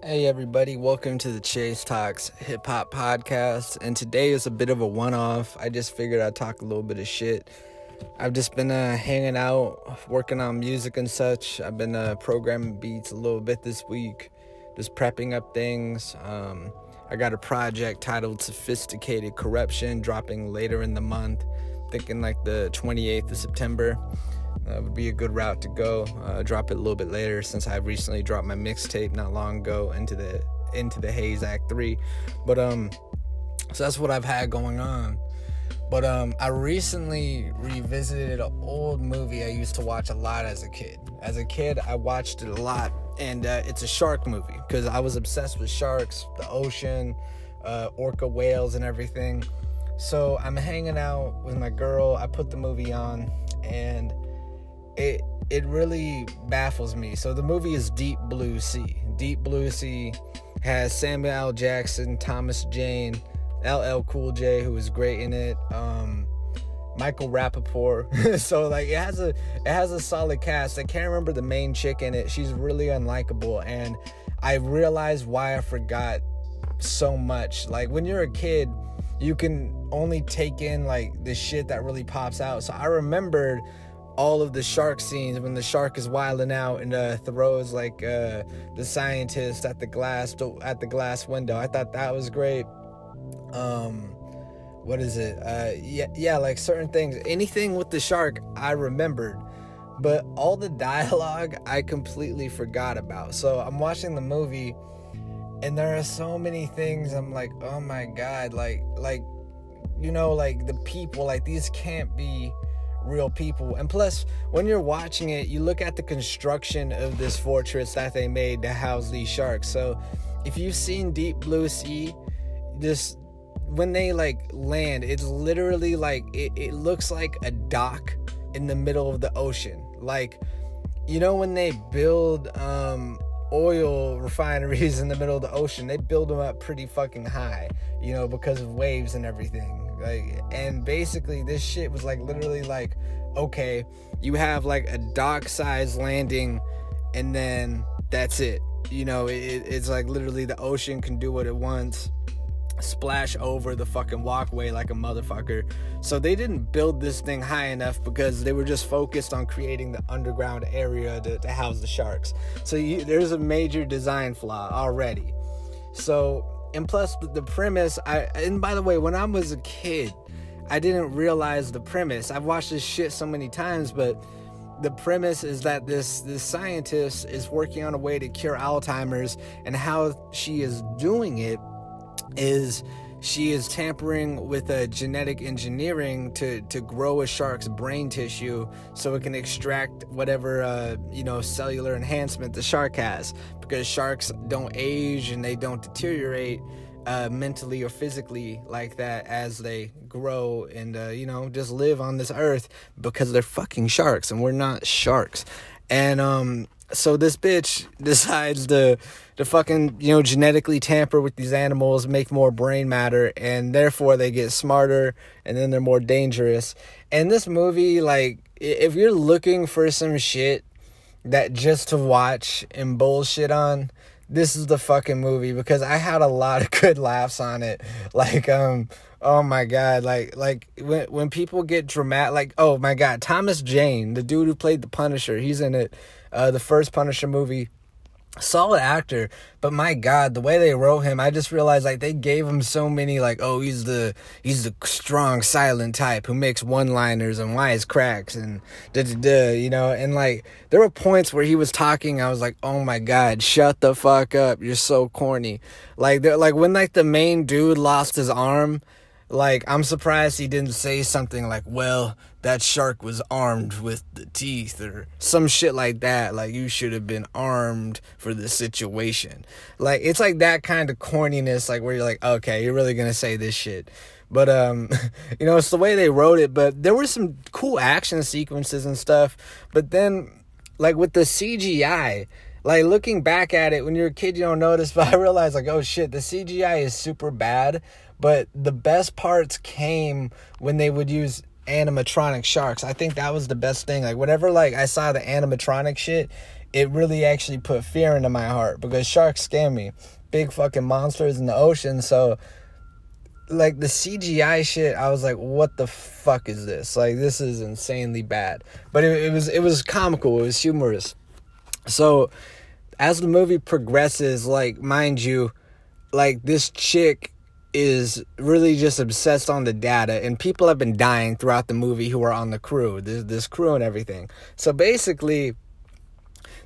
Hey, everybody, welcome to the Chase Talks Hip Hop Podcast. And today is a bit of a one off. I just figured I'd talk a little bit of shit. I've just been uh, hanging out, working on music and such. I've been uh, programming beats a little bit this week, just prepping up things. Um, I got a project titled Sophisticated Corruption dropping later in the month, thinking like the 28th of September. Uh, would be a good route to go. Uh, drop it a little bit later since I recently dropped my mixtape not long ago into the into the Haze Act Three, but um, so that's what I've had going on. But um, I recently revisited an old movie I used to watch a lot as a kid. As a kid, I watched it a lot, and uh, it's a shark movie because I was obsessed with sharks, the ocean, uh, orca whales, and everything. So I'm hanging out with my girl. I put the movie on, and it it really baffles me. So the movie is Deep Blue Sea. Deep Blue Sea has Samuel L. Jackson, Thomas Jane, LL Cool J, who is great in it. Um, Michael Rapaport. so like it has a it has a solid cast. I can't remember the main chick in it. She's really unlikable, and I realized why I forgot so much. Like when you're a kid, you can only take in like the shit that really pops out. So I remembered all of the shark scenes when the shark is wilding out and uh, throws like uh, the scientist at the glass at the glass window. I thought that was great. Um, what is it? Uh, yeah, yeah, like certain things. Anything with the shark, I remembered, but all the dialogue I completely forgot about. So I'm watching the movie, and there are so many things. I'm like, oh my god, like, like, you know, like the people, like these can't be real people. And plus, when you're watching it, you look at the construction of this fortress that they made to house these sharks. So, if you've seen Deep Blue Sea, this when they like land, it's literally like it, it looks like a dock in the middle of the ocean. Like, you know, when they build um oil refineries in the middle of the ocean, they build them up pretty fucking high, you know, because of waves and everything. Like, and basically, this shit was like literally like, okay, you have like a dock size landing, and then that's it. You know, it, it's like literally the ocean can do what it wants splash over the fucking walkway like a motherfucker. So they didn't build this thing high enough because they were just focused on creating the underground area to, to house the sharks. So you, there's a major design flaw already. So and plus the premise i and by the way when i was a kid i didn't realize the premise. I've watched this shit so many times but the premise is that this this scientist is working on a way to cure alzheimer's and how she is doing it is she is tampering with a genetic engineering to to grow a shark's brain tissue so it can extract whatever uh, you know cellular enhancement the shark has. Because sharks don't age and they don't deteriorate uh, mentally or physically like that as they grow and uh, you know just live on this earth because they're fucking sharks and we're not sharks. And um so this bitch decides to to fucking you know genetically tamper with these animals make more brain matter and therefore they get smarter and then they're more dangerous and this movie like if you're looking for some shit that just to watch and bullshit on this is the fucking movie because i had a lot of good laughs on it like um oh my god like like when when people get dramatic like oh my god thomas jane the dude who played the punisher he's in it uh, the first Punisher movie. Solid actor, but my God, the way they wrote him, I just realized like they gave him so many like, oh, he's the he's the strong, silent type who makes one-liners and wise cracks and da da da, you know. And like there were points where he was talking, I was like, oh my God, shut the fuck up, you're so corny. Like they're like when like the main dude lost his arm like, I'm surprised he didn't say something like, well, that shark was armed with the teeth or some shit like that. Like, you should have been armed for the situation. Like, it's like that kind of corniness, like, where you're like, okay, you're really gonna say this shit. But, um, you know, it's the way they wrote it, but there were some cool action sequences and stuff. But then, like, with the CGI, like looking back at it when you're a kid you don't notice but i realized like oh shit the cgi is super bad but the best parts came when they would use animatronic sharks. I think that was the best thing. Like whatever like I saw the animatronic shit, it really actually put fear into my heart because sharks scare me. Big fucking monsters in the ocean. So, like the CGI shit, I was like, what the fuck is this? Like, this is insanely bad. But it, it was it was comical. It was humorous. So, as the movie progresses, like mind you, like this chick is really just obsessed on the data and people have been dying throughout the movie who are on the crew this, this crew and everything so basically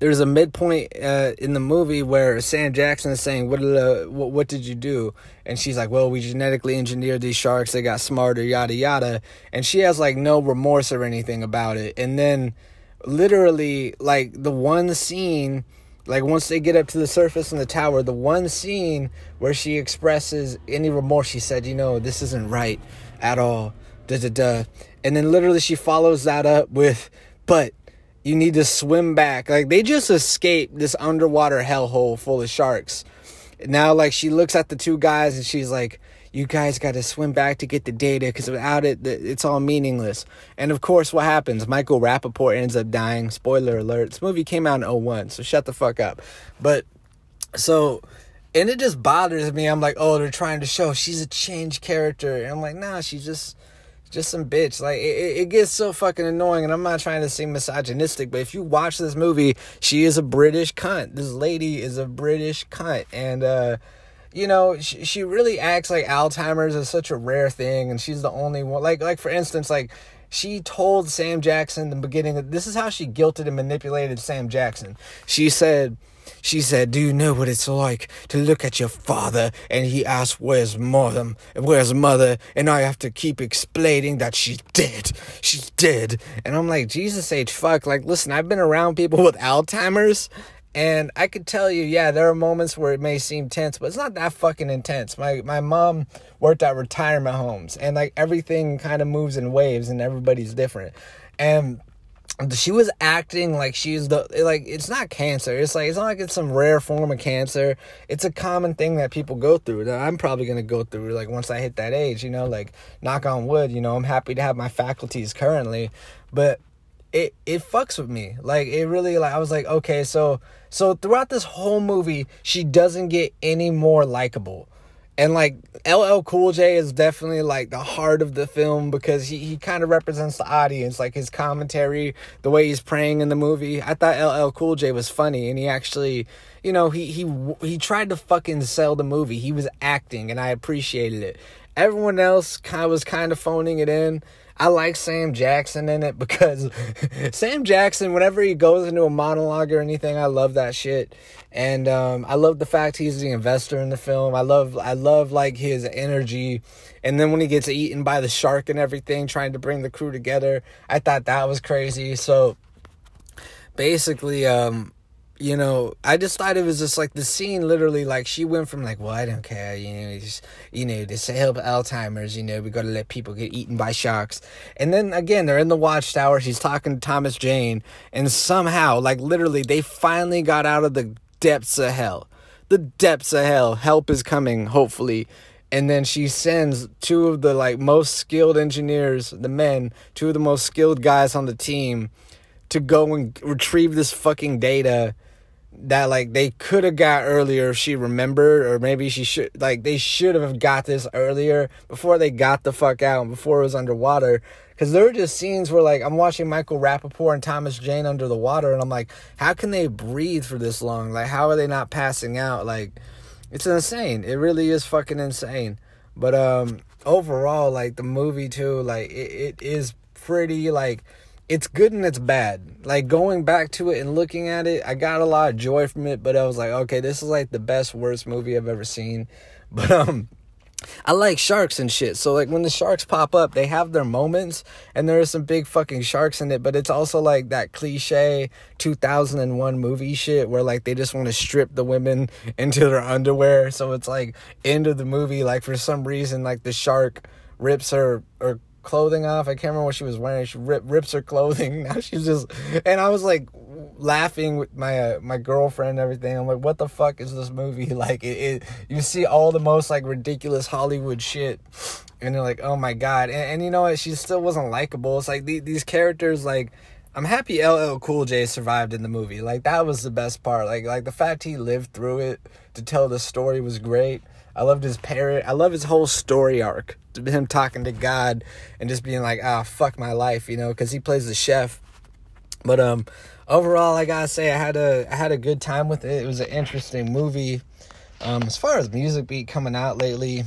there's a midpoint uh, in the movie where Sam Jackson is saying, "What, uh, what, what did you do?" And she's like, "Well, we genetically engineered these sharks. They got smarter, yada yada." And she has like no remorse or anything about it. And then, literally, like the one scene like once they get up to the surface in the tower, the one scene where she expresses any remorse, she said, you know, this isn't right at all. Da da da. And then literally she follows that up with, but you need to swim back. Like they just escaped this underwater hellhole full of sharks. Now, like she looks at the two guys and she's like, you guys got to swim back to get the data because without it, it's all meaningless. And of course, what happens? Michael Rapaport ends up dying. Spoiler alert. This movie came out in 01, so shut the fuck up. But so, and it just bothers me. I'm like, oh, they're trying to show she's a changed character. And I'm like, nah, she's just just some bitch. Like it, it gets so fucking annoying, and I'm not trying to seem misogynistic, but if you watch this movie, she is a British cunt. This lady is a British cunt, and uh, you know, she, she really acts like Alzheimer's is such a rare thing, and she's the only one. Like, like for instance, like she told Sam Jackson in the beginning that this is how she guilted and manipulated Sam Jackson. She said, she said, "Do you know what it's like to look at your father and he asks where's mother, where's mother, and I have to keep explaining that she's dead, she's dead." And I'm like, Jesus H fuck, like listen, I've been around people with Alzheimer's and I could tell you, yeah, there are moments where it may seem tense, but it's not that fucking intense. My my mom worked at retirement homes, and like everything kind of moves in waves, and everybody's different. And she was acting like she's the like it's not cancer. It's like it's not like it's some rare form of cancer. It's a common thing that people go through. That I'm probably gonna go through like once I hit that age. You know, like knock on wood. You know, I'm happy to have my faculties currently, but it it fucks with me. Like it really like I was like, okay, so so throughout this whole movie, she doesn't get any more likable. And like LL Cool J is definitely like the heart of the film because he, he kind of represents the audience, like his commentary, the way he's praying in the movie. I thought LL Cool J was funny and he actually, you know, he he he tried to fucking sell the movie. He was acting and I appreciated it. Everyone else kind of was kind of phoning it in. I like Sam Jackson in it because Sam Jackson, whenever he goes into a monologue or anything, I love that shit. And um, I love the fact he's the investor in the film. I love, I love like his energy. And then when he gets eaten by the shark and everything, trying to bring the crew together, I thought that was crazy. So basically, um, you know, I just thought it was just like the scene literally like she went from like, well, I don't care, you know, just you know, to help Alzheimer's, you know, we gotta let people get eaten by sharks. And then again, they're in the watchtower, she's talking to Thomas Jane, and somehow, like literally, they finally got out of the depths of hell. The depths of hell. Help is coming, hopefully. And then she sends two of the like most skilled engineers, the men, two of the most skilled guys on the team to go and retrieve this fucking data that like they could have got earlier if she remembered or maybe she should like they should have got this earlier before they got the fuck out and before it was underwater. Because there were just scenes where like i'm watching michael rapaport and thomas jane under the water and i'm like how can they breathe for this long? Like how are they not passing out? Like it's insane. It really is fucking insane. But um overall like the movie too like it, it is pretty like it's good and it's bad. Like going back to it and looking at it, I got a lot of joy from it, but I was like, okay, this is like the best worst movie I've ever seen. But um I like sharks and shit. So like when the sharks pop up, they have their moments and there are some big fucking sharks in it, but it's also like that cliche 2001 movie shit where like they just want to strip the women into their underwear. So it's like end of the movie like for some reason like the shark rips her or clothing off. I can't remember what she was wearing. She rip, rips her clothing. Now she's just, and I was like laughing with my uh, my girlfriend and everything. I'm like, what the fuck is this movie? Like, it, it you see all the most like ridiculous Hollywood shit, and they're like, oh my god. And, and you know what? She still wasn't likable. It's like the, these characters like I'm happy LL Cool J survived in the movie. Like that was the best part. Like like the fact he lived through it to tell the story was great. I loved his parrot. I love his whole story arc. Him talking to God and just being like, "Ah, fuck my life," you know, because he plays the chef. But um, overall, I gotta say, I had a I had a good time with it. It was an interesting movie. Um, as far as music beat coming out lately,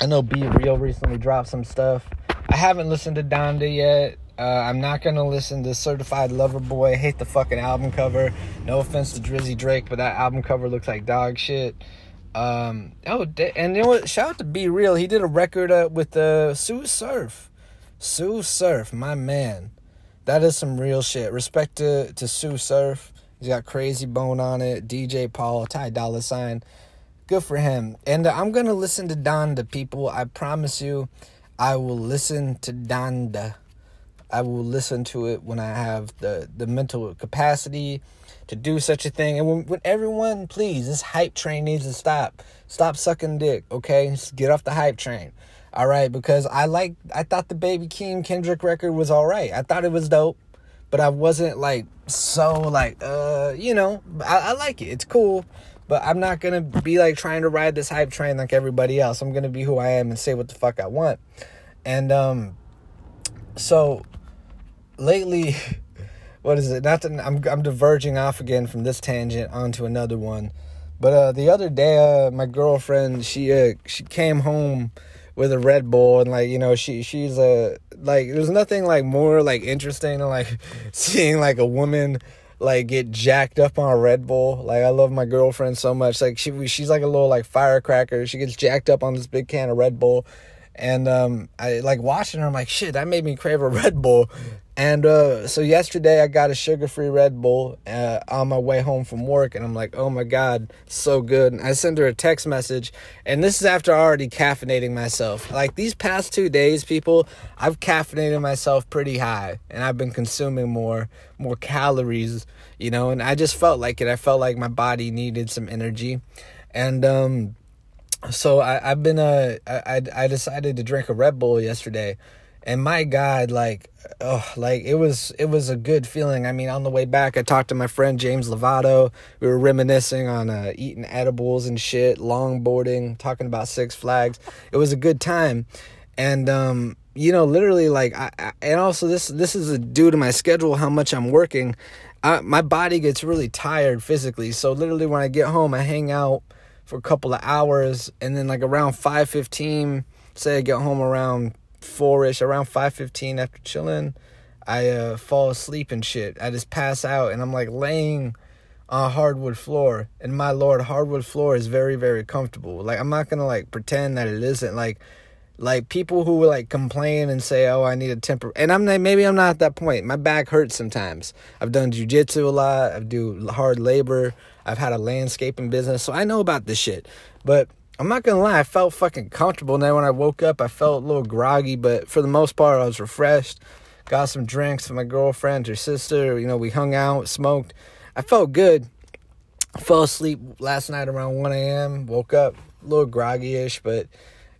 I know B-Real recently dropped some stuff. I haven't listened to Donda yet. Uh, I'm not gonna listen to Certified Lover Boy. I hate the fucking album cover. No offense to Drizzy Drake, but that album cover looks like dog shit. Um, oh, and you know what? Shout out to B-Real. He did a record uh, with uh, Sue Surf. Sue Surf, my man. That is some real shit. Respect to, to Sue Surf. He's got Crazy Bone on it. DJ Paul, Ty Dolla Sign. Good for him. And uh, I'm gonna listen to Donda, people. I promise you, I will listen to Donda. I will listen to it when I have the, the mental capacity to do such a thing. And when, when everyone, please, this hype train needs to stop. Stop sucking dick, okay? Just get off the hype train. All right, because I like I thought the Baby Keem Kendrick record was all right. I thought it was dope, but I wasn't like so like uh you know I, I like it. It's cool, but I'm not gonna be like trying to ride this hype train like everybody else. I'm gonna be who I am and say what the fuck I want. And um, so lately, what is it? Not that I'm I'm diverging off again from this tangent onto another one, but uh, the other day, uh, my girlfriend she uh she came home with a Red Bull and like you know she she's a like there's nothing like more like interesting than like seeing like a woman like get jacked up on a Red Bull. Like I love my girlfriend so much. Like she she's like a little like firecracker. She gets jacked up on this big can of Red Bull and um, I like watching her. I'm like, shit, that made me crave a Red Bull. And uh, so yesterday I got a sugar-free Red Bull uh, on my way home from work, and I'm like, oh my god, so good. And I sent her a text message, and this is after already caffeinating myself. Like these past two days, people, I've caffeinated myself pretty high, and I've been consuming more more calories, you know. And I just felt like it. I felt like my body needed some energy, and um so I, have been uh I I decided to drink a Red Bull yesterday, and my God, like oh like it was it was a good feeling. I mean, on the way back, I talked to my friend James Lovato. We were reminiscing on uh, eating edibles and shit, longboarding, talking about Six Flags. It was a good time, and um you know literally like I, I and also this this is due to my schedule how much I'm working. I, my body gets really tired physically, so literally when I get home, I hang out for a couple of hours and then like around 5.15 say i get home around 4ish around 5.15 after chilling i uh, fall asleep and shit. I just pass out and i'm like laying on a hardwood floor. And my lord hardwood floor is very very comfortable. Like i'm not gonna like pretend that it isn't. Like like people who like complain and say oh i need a temper and i'm maybe i'm not at that point. My back hurts sometimes. I've done jujitsu a lot. I do hard labor. I've had a landscaping business, so I know about this shit. But I'm not gonna lie, I felt fucking comfortable. And then when I woke up, I felt a little groggy, but for the most part, I was refreshed. Got some drinks for my girlfriend, her sister. You know, we hung out, smoked. I felt good. I fell asleep last night around 1 a.m. Woke up a little groggy ish, but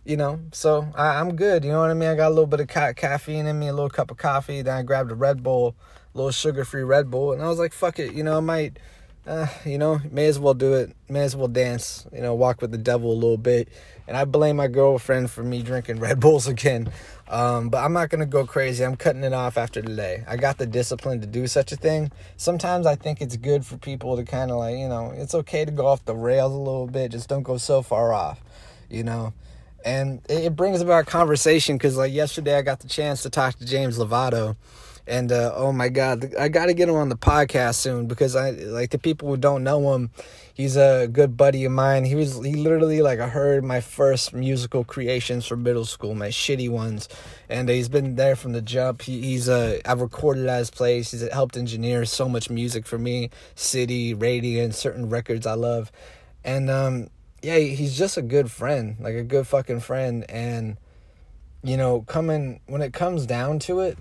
you know, so I, am good. You know what I mean? I got a little bit of ca- caffeine in me, a little cup of coffee. Then I grabbed a Red Bull, a little sugar free Red Bull, and I was like, fuck it. You know, I might uh, you know, may as well do it. May as well dance, you know, walk with the devil a little bit. And I blame my girlfriend for me drinking Red Bulls again. Um, but I'm not going to go crazy. I'm cutting it off after today. I got the discipline to do such a thing. Sometimes I think it's good for people to kind of like, you know, it's okay to go off the rails a little bit. Just don't go so far off, you know. And it, brings about conversation because, like, yesterday I got the chance to talk to James Lovato and uh, oh my god i gotta get him on the podcast soon because i like the people who don't know him he's a good buddy of mine. He was he literally like i heard my first musical creations from middle school my shitty ones. And he's been there from the jump. He, he's uh i've recorded at his place. He's helped engineer so much music for me city radiant certain records i love. And um yeah he's just a good friend like a good fucking friend. And you know coming when it comes down to it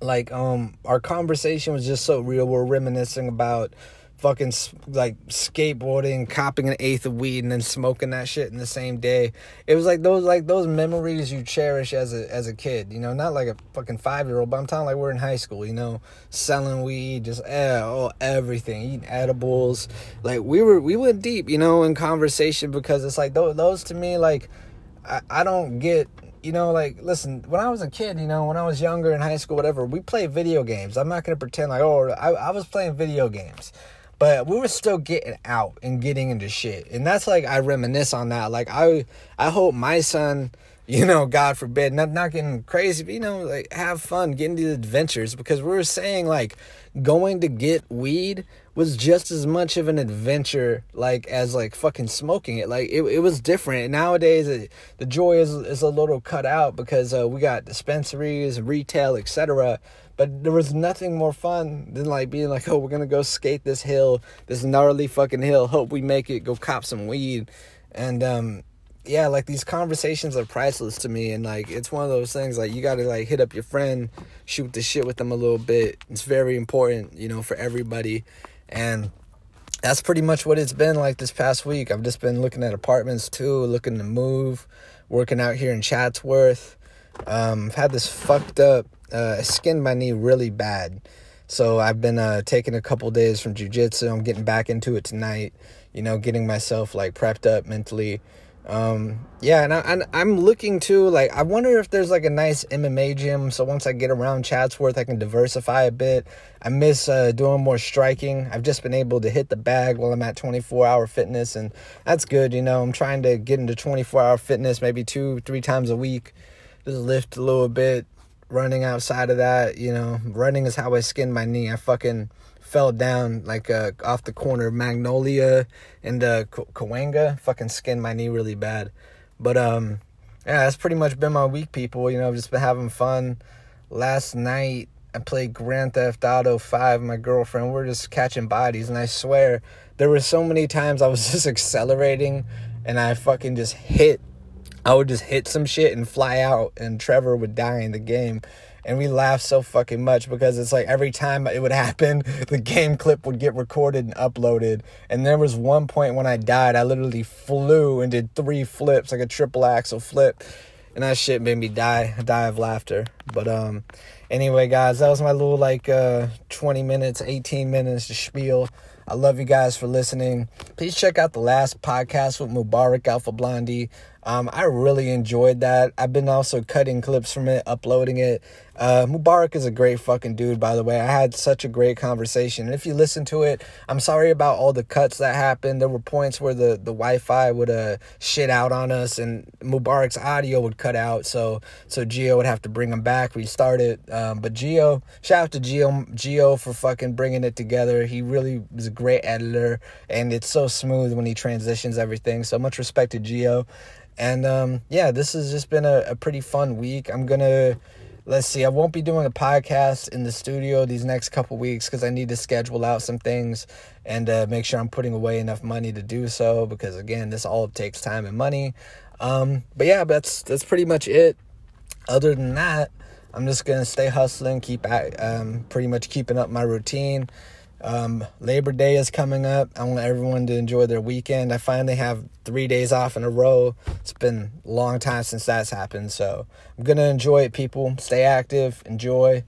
like um our conversation was just so real we're reminiscing about fucking like skateboarding, copping an eighth of weed, and then smoking that shit in the same day. It was like those like those memories you cherish as a as a kid. You know, not like a fucking five year old, but I'm talking like we're in high school. You know, selling weed, just eh, oh everything, eating edibles. Like we were we went deep, you know, in conversation because it's like those those to me like I, I don't get you know, like, listen, when I was a kid, you know, when I was younger in high school, whatever, we played video games. I'm not going to pretend like, oh, I, I was playing video games. But we were still getting out and getting into shit. And that's like i reminisce on that. Like i i hope my son you know god forbid not not getting crazy but you know like have fun getting these adventures. Because we were saying like going to get weed was just as much of an adventure like as like fucking smoking it like it, it was different nowadays it, the joy is is a little cut out because uh, we got dispensaries retail etc but there was nothing more fun than like being like, oh, we're gonna go skate this hill, this gnarly fucking hill. Hope we make it. Go cop some weed, and um, yeah, like these conversations are priceless to me. And like it's one of those things like you gotta like hit up your friend, shoot the shit with them a little bit. It's very important, you know, for everybody. And that's pretty much what it's been like this past week. I've just been looking at apartments too, looking to move, working out here in Chatsworth. Um, I've had this fucked up uh, I skinned my knee really bad. So I've been uh, taking a couple days from jujitsu. I'm getting back into it tonight. You know, getting myself like prepped up mentally. Um, yeah, and, I, am looking to like I wonder if there's like a nice MMA gym. So once I get around Chatsworth, I can diversify a bit. I miss uh, doing more striking. I've just been able to hit the bag while I'm at 24 hour fitness, and that's good. You know, I'm trying to get into 24 hour fitness maybe two, three times a week. Just lift a little bit, running outside of that, you know, running is how I skinned my knee. I fucking fell down like uh, off the corner of Magnolia and uh, Cahuenga. Fucking skinned my knee really bad. But um, yeah, that's pretty much been my week, people. You know, I've just been having fun. Last night I played Grand Theft Auto 5. My girlfriend, we're just catching bodies, and I swear there were so many times I was just accelerating and I fucking just hit I would just hit some shit and fly out, and Trevor would die in the game. And we laughed so fucking much because it's like every time it would happen, the game clip would get recorded and uploaded. And there was one point when I died, I literally flew and did three flips, like a triple axle flip. And that shit made me die, die of laughter. But um, anyway, guys, that was my little like uh 20 minutes, 18 minutes to spiel. I love you guys for listening. Please check out the last podcast with Mubarak Alpha Blondie. Um, I really enjoyed that. I've been also cutting clips from it, uploading it. Uh, Mubarak is a great fucking dude, by the way. I had such a great conversation. And if you listen to it, I'm sorry about all the cuts that happened. There were points where the, the Wi-Fi would uh, shit out on us, and Mubarak's audio would cut out. So so Geo would have to bring him back, restart it. Um, but Geo, shout out to Geo Geo for fucking bringing it together. He really is a great editor, and it's so smooth when he transitions everything. So much respect to Geo. And um, yeah, this has just been a, a pretty fun week. I'm gonna let's see. I won't be doing a podcast in the studio these next couple weeks because I need to schedule out some things and uh, make sure I'm putting away enough money to do so. Because again, this all takes time and money. Um, but yeah, that's that's pretty much it. Other than that, I'm just gonna stay hustling, keep um, pretty much keeping up my routine. Um, Labor Day is coming up. I want everyone to enjoy their weekend. I finally have three days off in a row. It's been a long time since that's happened. So I'm going to enjoy it, people. Stay active, enjoy,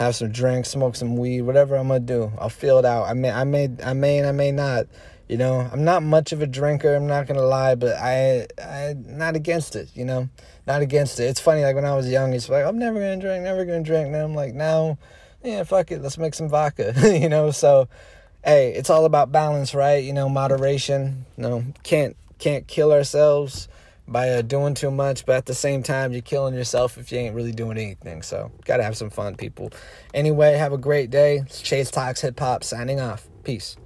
have some drinks, smoke some weed, whatever I'm going to do. I'll feel it out. I may, I may, I may, and I may not. You know, I'm not much of a drinker. I'm not gonna lie, but I, I, not against it. You know, not against it. It's funny. Like when I was young, it's like I'm never gonna drink, never gonna drink. Now I'm like, now yeah, fuck it, let's make some vodka, you know. So, hey, it's all about balance, right? You know, moderation. You know, can't can't kill ourselves by uh, doing too much, but at the same time, you're killing yourself if you ain't really doing anything. So, gotta have some fun, people. Anyway, have a great day. It's Chase Talks Hip Hop signing off. Peace.